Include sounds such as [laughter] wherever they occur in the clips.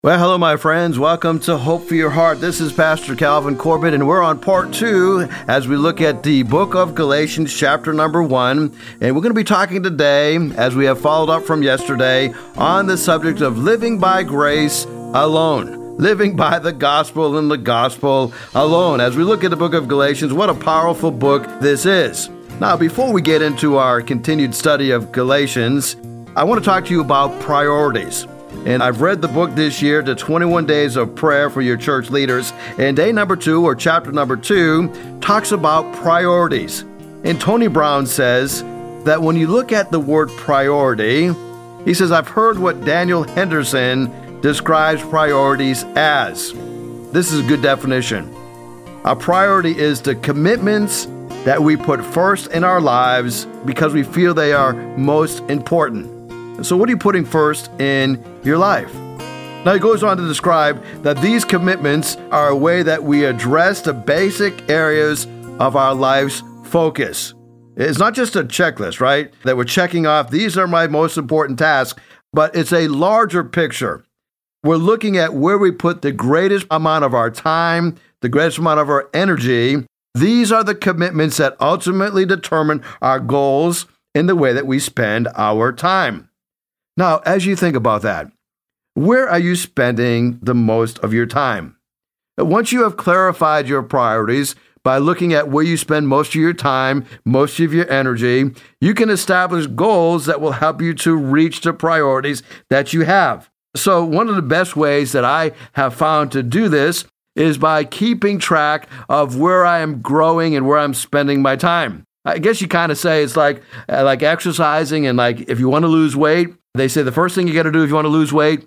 Well, hello, my friends. Welcome to Hope for Your Heart. This is Pastor Calvin Corbett, and we're on part two as we look at the book of Galatians, chapter number one. And we're going to be talking today, as we have followed up from yesterday, on the subject of living by grace alone. Living by the gospel and the gospel alone. As we look at the book of Galatians, what a powerful book this is. Now, before we get into our continued study of Galatians, I want to talk to you about priorities. And I've read the book this year, The 21 Days of Prayer for Your Church Leaders. And day number two, or chapter number two, talks about priorities. And Tony Brown says that when you look at the word priority, he says, I've heard what Daniel Henderson describes priorities as. This is a good definition. A priority is the commitments that we put first in our lives because we feel they are most important. So, what are you putting first in your life? Now, he goes on to describe that these commitments are a way that we address the basic areas of our life's focus. It's not just a checklist, right? That we're checking off, these are my most important tasks, but it's a larger picture. We're looking at where we put the greatest amount of our time, the greatest amount of our energy. These are the commitments that ultimately determine our goals in the way that we spend our time. Now, as you think about that, where are you spending the most of your time? Once you have clarified your priorities by looking at where you spend most of your time, most of your energy, you can establish goals that will help you to reach the priorities that you have. So, one of the best ways that I have found to do this is by keeping track of where I am growing and where I'm spending my time. I guess you kind of say it's like uh, like exercising and like if you want to lose weight, they say the first thing you got to do if you want to lose weight,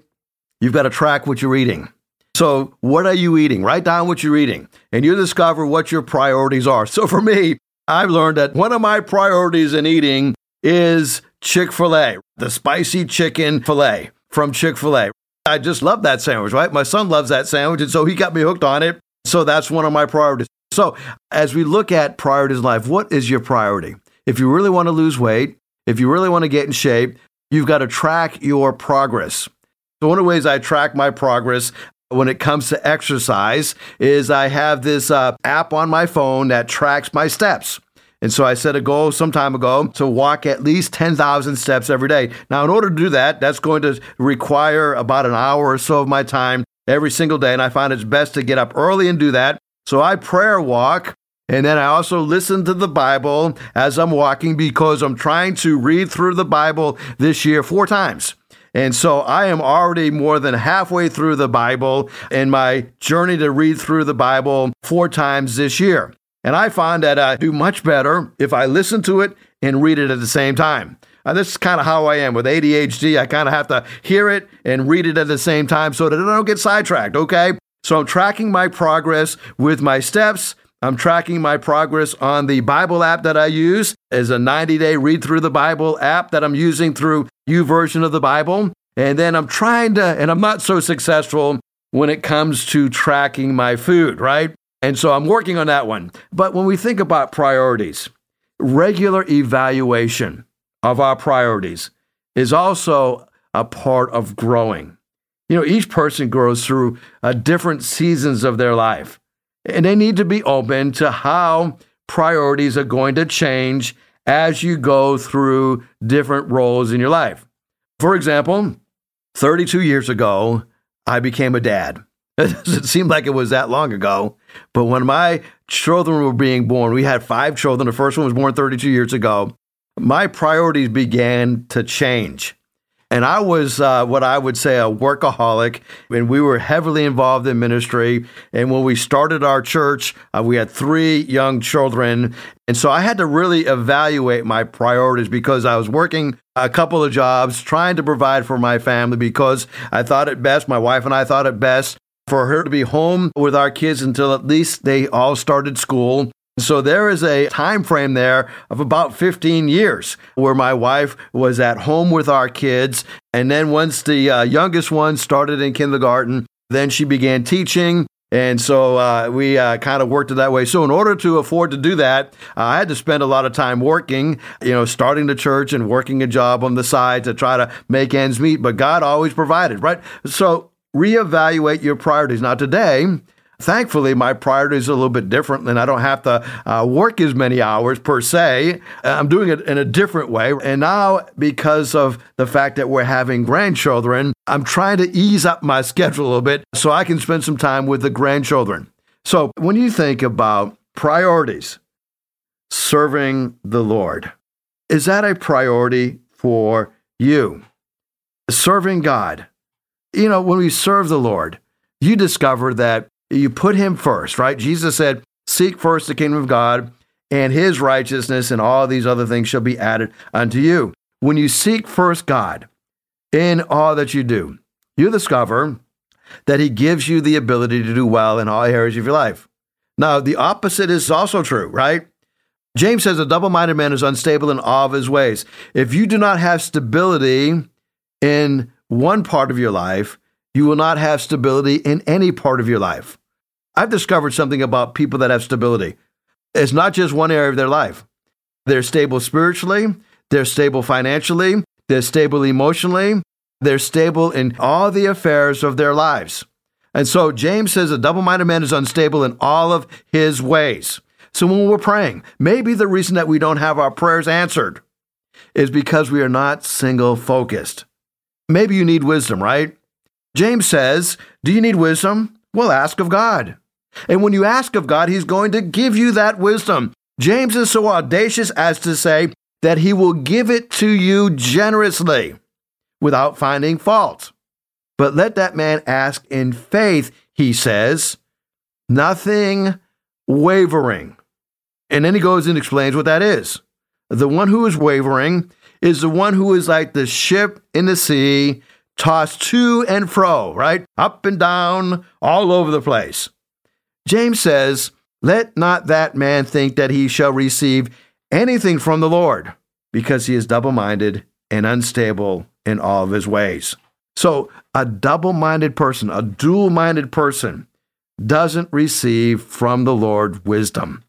you've got to track what you're eating. So, what are you eating? Write down what you're eating, and you discover what your priorities are. So, for me, I've learned that one of my priorities in eating is Chick fil A, the spicy chicken filet from Chick fil A. I just love that sandwich, right? My son loves that sandwich, and so he got me hooked on it. So, that's one of my priorities. So, as we look at priorities in life, what is your priority? If you really want to lose weight, if you really want to get in shape, You've got to track your progress. So, one of the ways I track my progress when it comes to exercise is I have this uh, app on my phone that tracks my steps. And so I set a goal some time ago to walk at least 10,000 steps every day. Now, in order to do that, that's going to require about an hour or so of my time every single day. And I find it's best to get up early and do that. So I prayer walk and then I also listen to the Bible as I'm walking because I'm trying to read through the Bible this year four times. And so I am already more than halfway through the Bible in my journey to read through the Bible four times this year. And I find that I do much better if I listen to it and read it at the same time. And this is kind of how I am with ADHD. I kind of have to hear it and read it at the same time so that I don't get sidetracked, okay? So I'm tracking my progress with my steps I'm tracking my progress on the Bible app that I use as a 90 day read through the Bible app that I'm using through YouVersion of the Bible. And then I'm trying to, and I'm not so successful when it comes to tracking my food, right? And so I'm working on that one. But when we think about priorities, regular evaluation of our priorities is also a part of growing. You know, each person grows through uh, different seasons of their life. And they need to be open to how priorities are going to change as you go through different roles in your life. For example, 32 years ago, I became a dad. [laughs] It doesn't seem like it was that long ago, but when my children were being born, we had five children. The first one was born 32 years ago. My priorities began to change. And I was uh, what I would say a workaholic, and we were heavily involved in ministry. And when we started our church, uh, we had three young children. And so I had to really evaluate my priorities because I was working a couple of jobs, trying to provide for my family because I thought it best, my wife and I thought it best for her to be home with our kids until at least they all started school. So there is a time frame there of about 15 years where my wife was at home with our kids. And then once the uh, youngest one started in kindergarten, then she began teaching. And so uh, we uh, kind of worked it that way. So in order to afford to do that, uh, I had to spend a lot of time working, you know, starting the church and working a job on the side to try to make ends meet. But God always provided, right? So reevaluate your priorities. Now, today, Thankfully, my priorities are a little bit different, and I don't have to uh, work as many hours per se. I'm doing it in a different way. And now, because of the fact that we're having grandchildren, I'm trying to ease up my [laughs] schedule a little bit so I can spend some time with the grandchildren. So, when you think about priorities, serving the Lord, is that a priority for you? Serving God. You know, when we serve the Lord, you discover that you put Him first, right? Jesus said, Seek first the kingdom of God and His righteousness, and all these other things shall be added unto you. When you seek first God in all that you do, you discover that He gives you the ability to do well in all areas of your life. Now, the opposite is also true, right? James says a double minded man is unstable in all of his ways. If you do not have stability in one part of your life, you will not have stability in any part of your life. I've discovered something about people that have stability. It's not just one area of their life. They're stable spiritually, they're stable financially, they're stable emotionally, they're stable in all the affairs of their lives. And so James says a double minded man is unstable in all of his ways. So when we're praying, maybe the reason that we don't have our prayers answered is because we are not single focused. Maybe you need wisdom, right? James says, Do you need wisdom? Well, ask of God. And when you ask of God, He's going to give you that wisdom. James is so audacious as to say that He will give it to you generously without finding fault. But let that man ask in faith, he says, nothing wavering. And then he goes and explains what that is. The one who is wavering is the one who is like the ship in the sea, tossed to and fro, right? Up and down, all over the place. James says, Let not that man think that he shall receive anything from the Lord, because he is double minded and unstable in all of his ways. So, a double minded person, a dual minded person, doesn't receive from the Lord wisdom.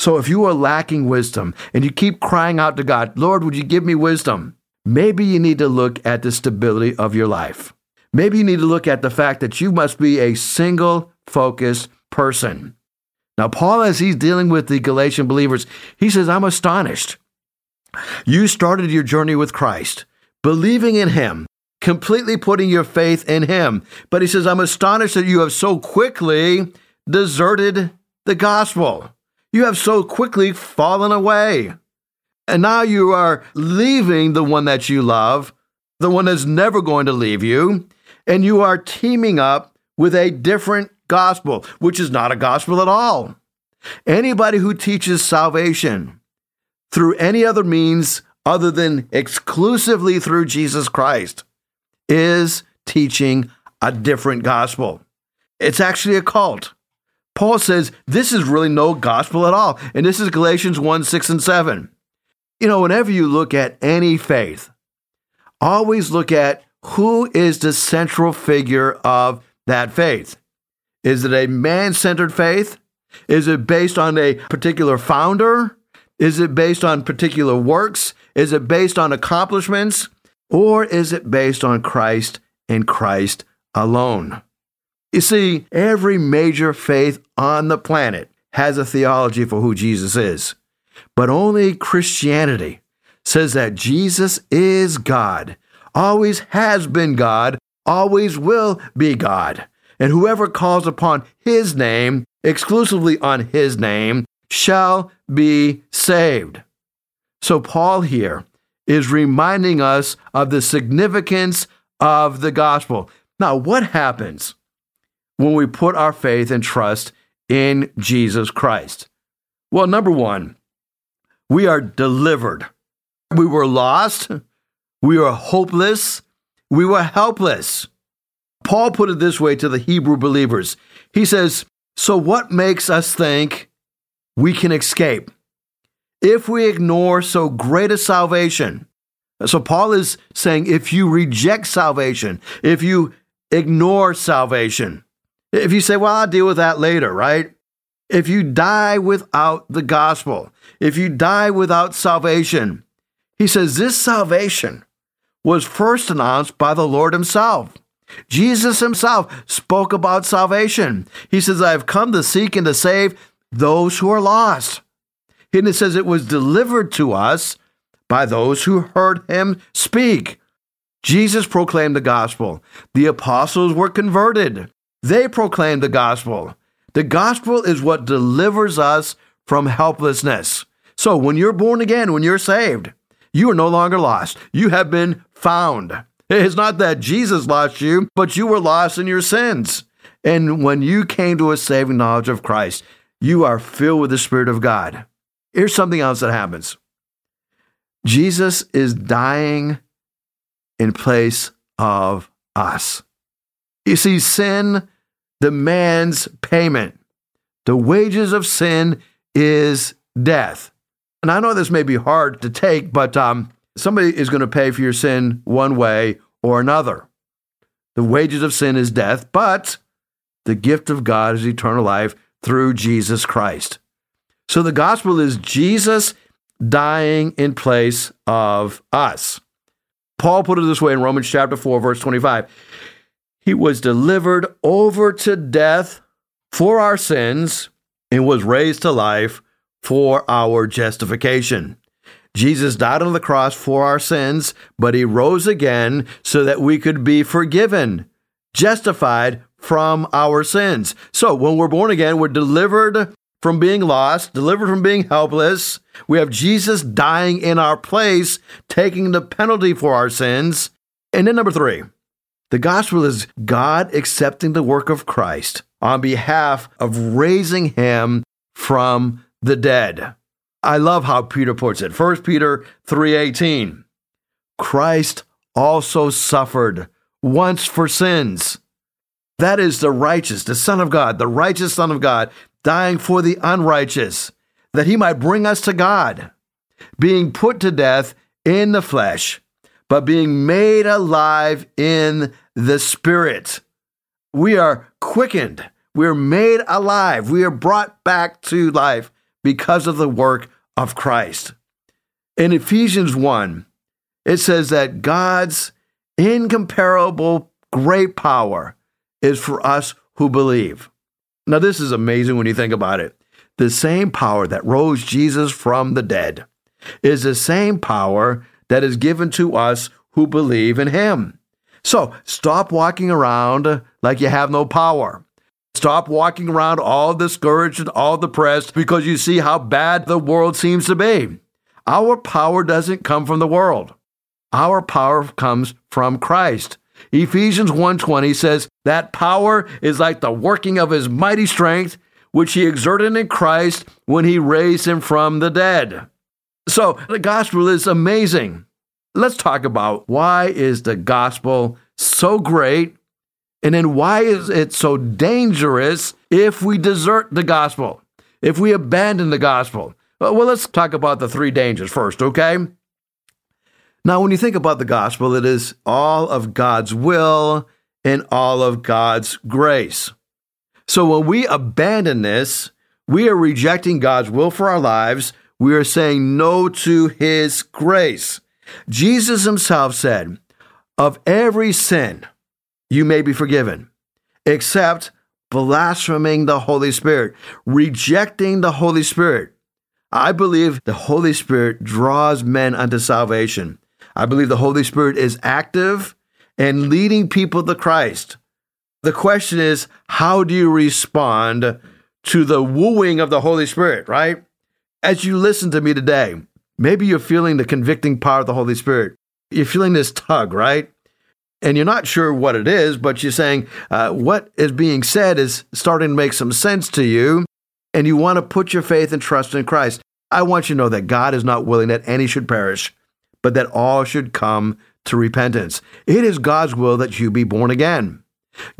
So, if you are lacking wisdom and you keep crying out to God, Lord, would you give me wisdom? Maybe you need to look at the stability of your life. Maybe you need to look at the fact that you must be a single focused person. Now, Paul, as he's dealing with the Galatian believers, he says, I'm astonished. You started your journey with Christ, believing in him, completely putting your faith in him. But he says, I'm astonished that you have so quickly deserted the gospel. You have so quickly fallen away. And now you are leaving the one that you love, the one that's never going to leave you, and you are teaming up with a different gospel, which is not a gospel at all. Anybody who teaches salvation through any other means other than exclusively through Jesus Christ is teaching a different gospel. It's actually a cult. Paul says this is really no gospel at all. And this is Galatians 1 6 and 7. You know, whenever you look at any faith, always look at who is the central figure of that faith. Is it a man centered faith? Is it based on a particular founder? Is it based on particular works? Is it based on accomplishments? Or is it based on Christ and Christ alone? You see, every major faith on the planet has a theology for who Jesus is. But only Christianity says that Jesus is God, always has been God, always will be God. And whoever calls upon his name, exclusively on his name, shall be saved. So, Paul here is reminding us of the significance of the gospel. Now, what happens when we put our faith and trust in Jesus Christ? Well, number one, we are delivered. We were lost, we were hopeless, we were helpless. Paul put it this way to the Hebrew believers. He says, So what makes us think we can escape? if we ignore so great a salvation. So Paul is saying if you reject salvation, if you ignore salvation, if you say, well, I'll deal with that later, right? If you die without the gospel, if you die without salvation, he says this salvation was first announced by the Lord himself. Jesus himself spoke about salvation. He says, I have come to seek and to save those who are lost. And it says it was delivered to us by those who heard him speak. Jesus proclaimed the gospel. The apostles were converted. They proclaimed the gospel. The gospel is what delivers us from helplessness. So when you're born again, when you're saved, you are no longer lost. You have been found. It's not that Jesus lost you, but you were lost in your sins. And when you came to a saving knowledge of Christ, you are filled with the Spirit of God. Here's something else that happens Jesus is dying in place of us. You see, sin demands payment. The wages of sin is death. And I know this may be hard to take, but um, somebody is going to pay for your sin one way or another. The wages of sin is death, but the gift of God is eternal life through Jesus Christ. So the gospel is Jesus dying in place of us. Paul put it this way in Romans chapter 4, verse 25. He was delivered over to death for our sins and was raised to life for our justification. Jesus died on the cross for our sins, but he rose again so that we could be forgiven, justified from our sins. So when we're born again, we're delivered from being lost, delivered from being helpless. We have Jesus dying in our place, taking the penalty for our sins. And then number three, the gospel is God accepting the work of Christ on behalf of raising him from the dead. I love how Peter puts it. 1 Peter 3:18. Christ also suffered once for sins. That is the righteous, the Son of God, the righteous Son of God, dying for the unrighteous, that he might bring us to God, being put to death in the flesh, but being made alive in the Spirit. We are quickened, we are made alive, we are brought back to life because of the work of Christ. In Ephesians 1, it says that God's incomparable great power is for us who believe. Now, this is amazing when you think about it. The same power that rose Jesus from the dead is the same power that is given to us who believe in him. So stop walking around like you have no power. Stop walking around all discouraged and all depressed because you see how bad the world seems to be. Our power doesn't come from the world. Our power comes from Christ. Ephesians 1:20 says that power is like the working of his mighty strength which he exerted in Christ when he raised him from the dead. So, the gospel is amazing. Let's talk about why is the gospel so great and then why is it so dangerous if we desert the gospel? If we abandon the gospel? Well, let's talk about the three dangers first, okay? Now, when you think about the gospel, it is all of God's will and all of God's grace. So when we abandon this, we are rejecting God's will for our lives. We are saying no to his grace. Jesus himself said, Of every sin you may be forgiven, except blaspheming the Holy Spirit, rejecting the Holy Spirit. I believe the Holy Spirit draws men unto salvation. I believe the Holy Spirit is active and leading people to Christ. The question is, how do you respond to the wooing of the Holy Spirit, right? As you listen to me today, maybe you're feeling the convicting power of the Holy Spirit. You're feeling this tug, right? And you're not sure what it is, but you're saying uh, what is being said is starting to make some sense to you, and you want to put your faith and trust in Christ. I want you to know that God is not willing that any should perish, but that all should come to repentance. It is God's will that you be born again.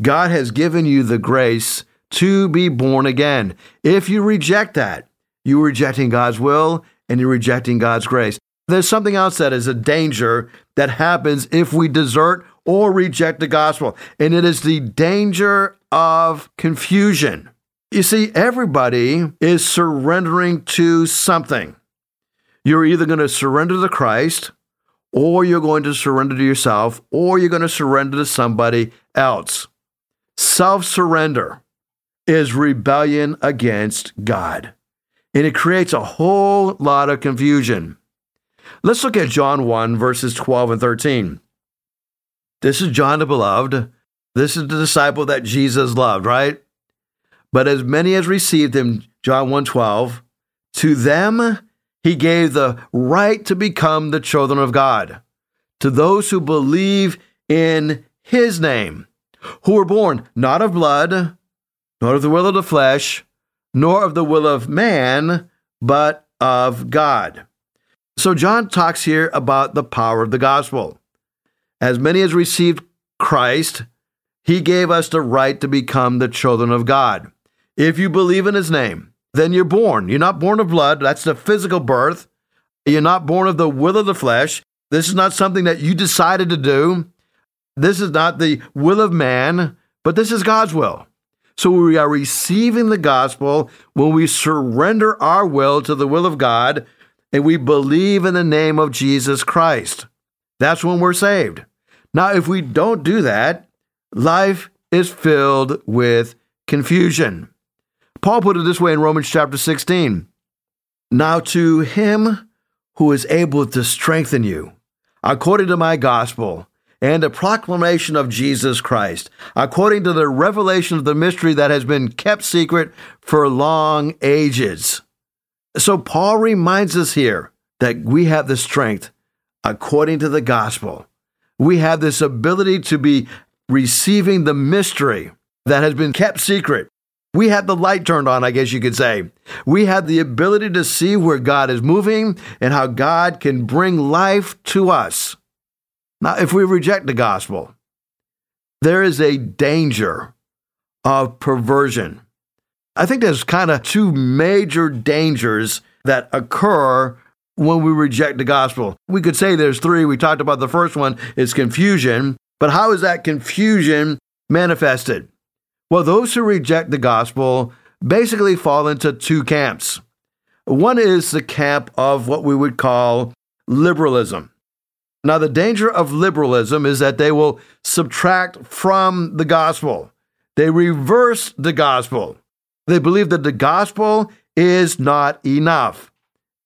God has given you the grace to be born again. If you reject that, you're rejecting God's will and you're rejecting God's grace. There's something else that is a danger that happens if we desert or reject the gospel, and it is the danger of confusion. You see, everybody is surrendering to something. You're either going to surrender to Christ or you're going to surrender to yourself, or you're going to surrender to somebody else. Self surrender is rebellion against God, and it creates a whole lot of confusion. Let's look at John 1, verses 12 and 13. This is John the Beloved. This is the disciple that Jesus loved, right? But as many as received him, John 1 12, to them he gave the right to become the children of God, to those who believe in his name, who were born not of blood, nor of the will of the flesh, nor of the will of man, but of God. So John talks here about the power of the gospel. As many as received Christ, he gave us the right to become the children of God. If you believe in his name, then you're born. You're not born of blood, that's the physical birth. You're not born of the will of the flesh. This is not something that you decided to do. This is not the will of man, but this is God's will. So we are receiving the gospel when we surrender our will to the will of God and we believe in the name of Jesus Christ. That's when we're saved. Now, if we don't do that, life is filled with confusion. Paul put it this way in Romans chapter 16 Now to him who is able to strengthen you, according to my gospel, and a proclamation of Jesus Christ, according to the revelation of the mystery that has been kept secret for long ages so Paul reminds us here that we have the strength according to the gospel. We have this ability to be receiving the mystery that has been kept secret. We have the light turned on, I guess you could say. We have the ability to see where God is moving and how God can bring life to us. Now, if we reject the gospel, there is a danger of perversion. I think there's kind of two major dangers that occur when we reject the gospel. We could say there's three. We talked about the first one is confusion, but how is that confusion manifested? Well, those who reject the gospel basically fall into two camps. One is the camp of what we would call liberalism. Now, the danger of liberalism is that they will subtract from the gospel, they reverse the gospel. They believe that the gospel is not enough.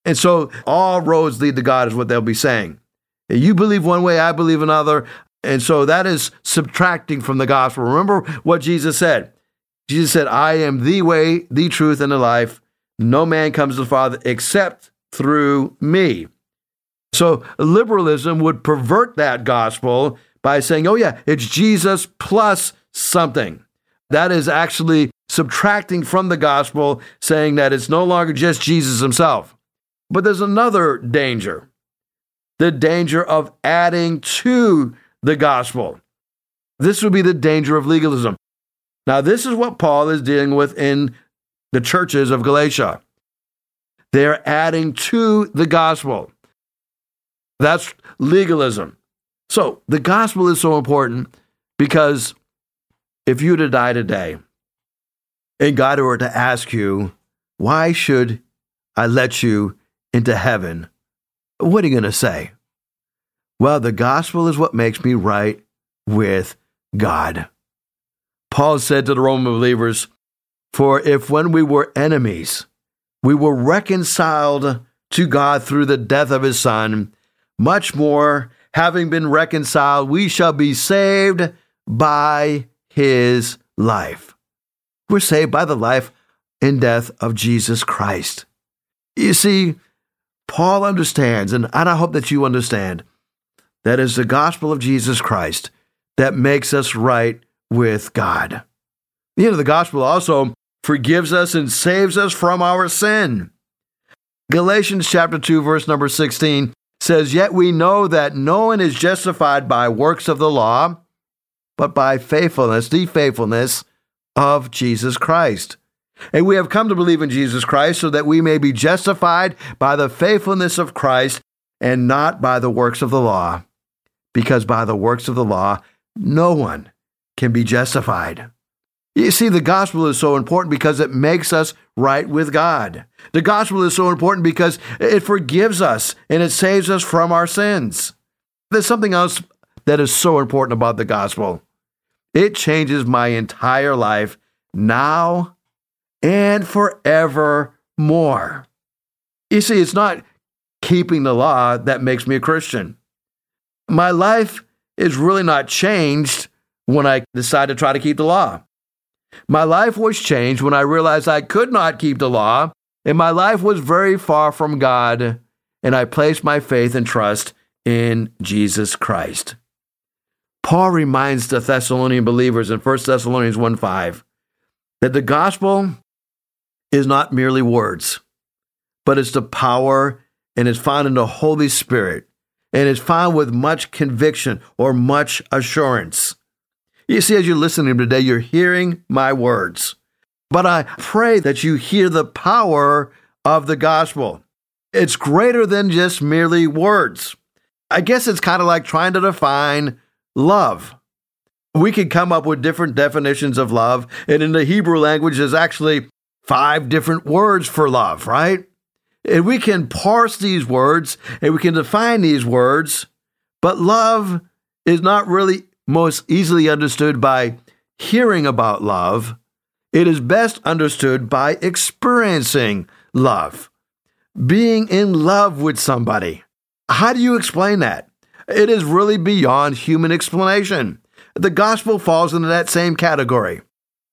And so all roads lead to God, is what they'll be saying. You believe one way, I believe another. And so that is subtracting from the gospel. Remember what Jesus said. Jesus said, I am the way, the truth, and the life. No man comes to the Father except through me. So liberalism would pervert that gospel by saying, oh, yeah, it's Jesus plus something. That is actually subtracting from the gospel, saying that it's no longer just Jesus himself. But there's another danger the danger of adding to the gospel. This would be the danger of legalism. Now, this is what Paul is dealing with in the churches of Galatia. They're adding to the gospel. That's legalism. So, the gospel is so important because if you were to die today, and God were to ask you, why should I let you into heaven? What are you going to say? Well, the gospel is what makes me right with God. Paul said to the Roman believers, For if when we were enemies, we were reconciled to God through the death of his Son, much more, having been reconciled, we shall be saved by his life. We're saved by the life and death of Jesus Christ. You see, Paul understands, and I hope that you understand, that is the gospel of Jesus Christ that makes us right with God. The end of the gospel also forgives us and saves us from our sin. Galatians chapter 2 verse number 16 says, "Yet we know that no one is justified by works of the law, but by faithfulness, the faithfulness of Jesus Christ. And we have come to believe in Jesus Christ so that we may be justified by the faithfulness of Christ and not by the works of the law, because by the works of the law, no one can be justified. You see, the gospel is so important because it makes us right with God. The gospel is so important because it forgives us and it saves us from our sins. There's something else that is so important about the gospel. It changes my entire life now and forevermore. You see, it's not keeping the law that makes me a Christian. My life is really not changed when I decide to try to keep the law. My life was changed when I realized I could not keep the law, and my life was very far from God, and I placed my faith and trust in Jesus Christ. Paul reminds the Thessalonian believers in 1 Thessalonians 1 5 that the gospel is not merely words, but it's the power and is found in the Holy Spirit and is found with much conviction or much assurance. You see, as you're listening today, you're hearing my words. But I pray that you hear the power of the gospel. It's greater than just merely words. I guess it's kind of like trying to define love. We could come up with different definitions of love, and in the Hebrew language, there's actually five different words for love, right? And we can parse these words and we can define these words, but love is not really most easily understood by hearing about love. It is best understood by experiencing love, being in love with somebody. How do you explain that? It is really beyond human explanation. The gospel falls into that same category.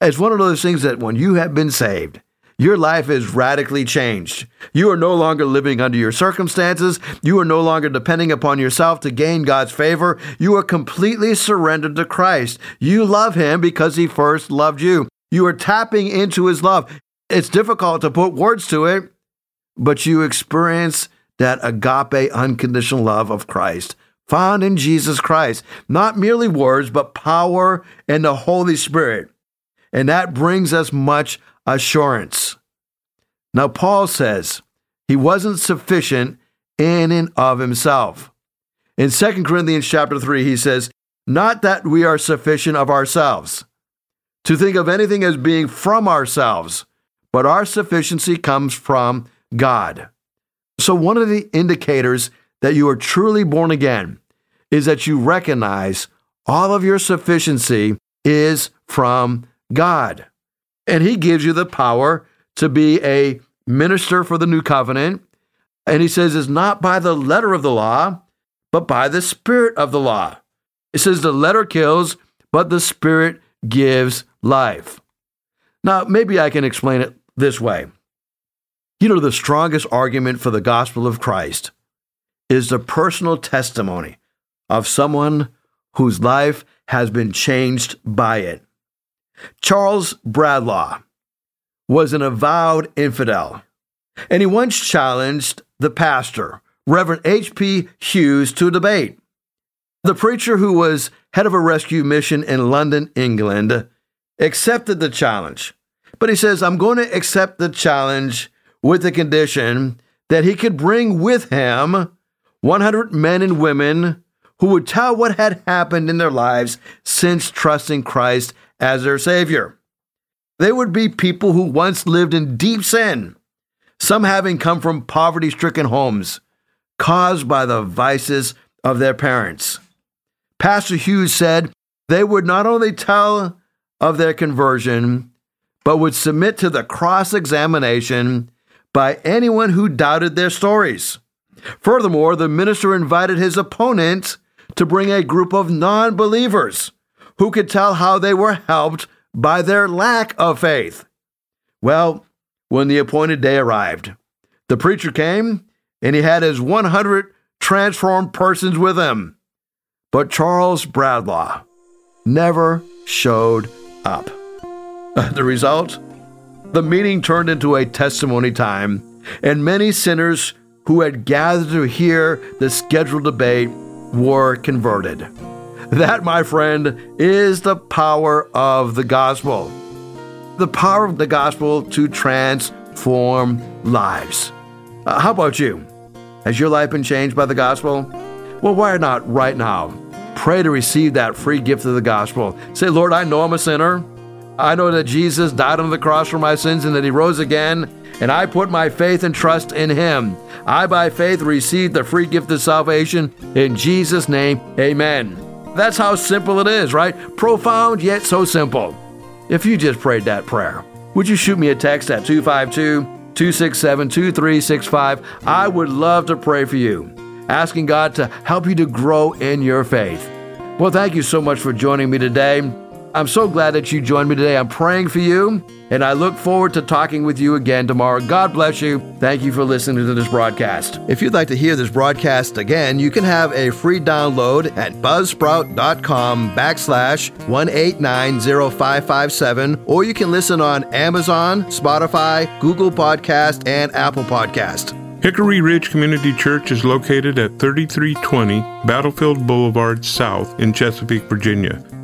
It's one of those things that when you have been saved, your life is radically changed. You are no longer living under your circumstances. You are no longer depending upon yourself to gain God's favor. You are completely surrendered to Christ. You love Him because He first loved you. You are tapping into His love. It's difficult to put words to it, but you experience that agape, unconditional love of Christ found in Jesus Christ. Not merely words, but power and the Holy Spirit. And that brings us much assurance. Now, Paul says he wasn't sufficient in and of himself. In 2 Corinthians chapter 3, he says, Not that we are sufficient of ourselves, to think of anything as being from ourselves, but our sufficiency comes from God. So, one of the indicators that you are truly born again is that you recognize all of your sufficiency is from God and he gives you the power to be a minister for the new covenant. And he says it's not by the letter of the law, but by the spirit of the law. It says the letter kills, but the spirit gives life. Now, maybe I can explain it this way. You know, the strongest argument for the gospel of Christ is the personal testimony of someone whose life has been changed by it. Charles Bradlaugh was an avowed infidel, and he once challenged the pastor, Reverend H.P. Hughes, to debate. The preacher, who was head of a rescue mission in London, England, accepted the challenge. But he says, I'm going to accept the challenge with the condition that he could bring with him 100 men and women who would tell what had happened in their lives since trusting Christ as their Savior. They would be people who once lived in deep sin, some having come from poverty stricken homes caused by the vices of their parents. Pastor Hughes said they would not only tell of their conversion, but would submit to the cross examination by anyone who doubted their stories. Furthermore, the minister invited his opponent to bring a group of non believers who could tell how they were helped by their lack of faith. Well, when the appointed day arrived, the preacher came and he had his 100 transformed persons with him. But Charles Bradlaugh never showed up. [laughs] the result? The meeting turned into a testimony time, and many sinners who had gathered to hear the scheduled debate were converted. That, my friend, is the power of the gospel. The power of the gospel to transform lives. Uh, how about you? Has your life been changed by the gospel? Well, why not right now? Pray to receive that free gift of the gospel. Say, Lord, I know I'm a sinner. I know that Jesus died on the cross for my sins and that he rose again, and I put my faith and trust in him. I, by faith, received the free gift of salvation. In Jesus' name, amen. That's how simple it is, right? Profound, yet so simple. If you just prayed that prayer, would you shoot me a text at 252 267 2365? I would love to pray for you, asking God to help you to grow in your faith. Well, thank you so much for joining me today. I'm so glad that you joined me today. I'm praying for you, and I look forward to talking with you again tomorrow. God bless you. Thank you for listening to this broadcast. If you'd like to hear this broadcast again, you can have a free download at buzzsprout.com backslash 1890557, or you can listen on Amazon, Spotify, Google Podcast, and Apple Podcast. Hickory Ridge Community Church is located at 3320 Battlefield Boulevard South in Chesapeake, Virginia.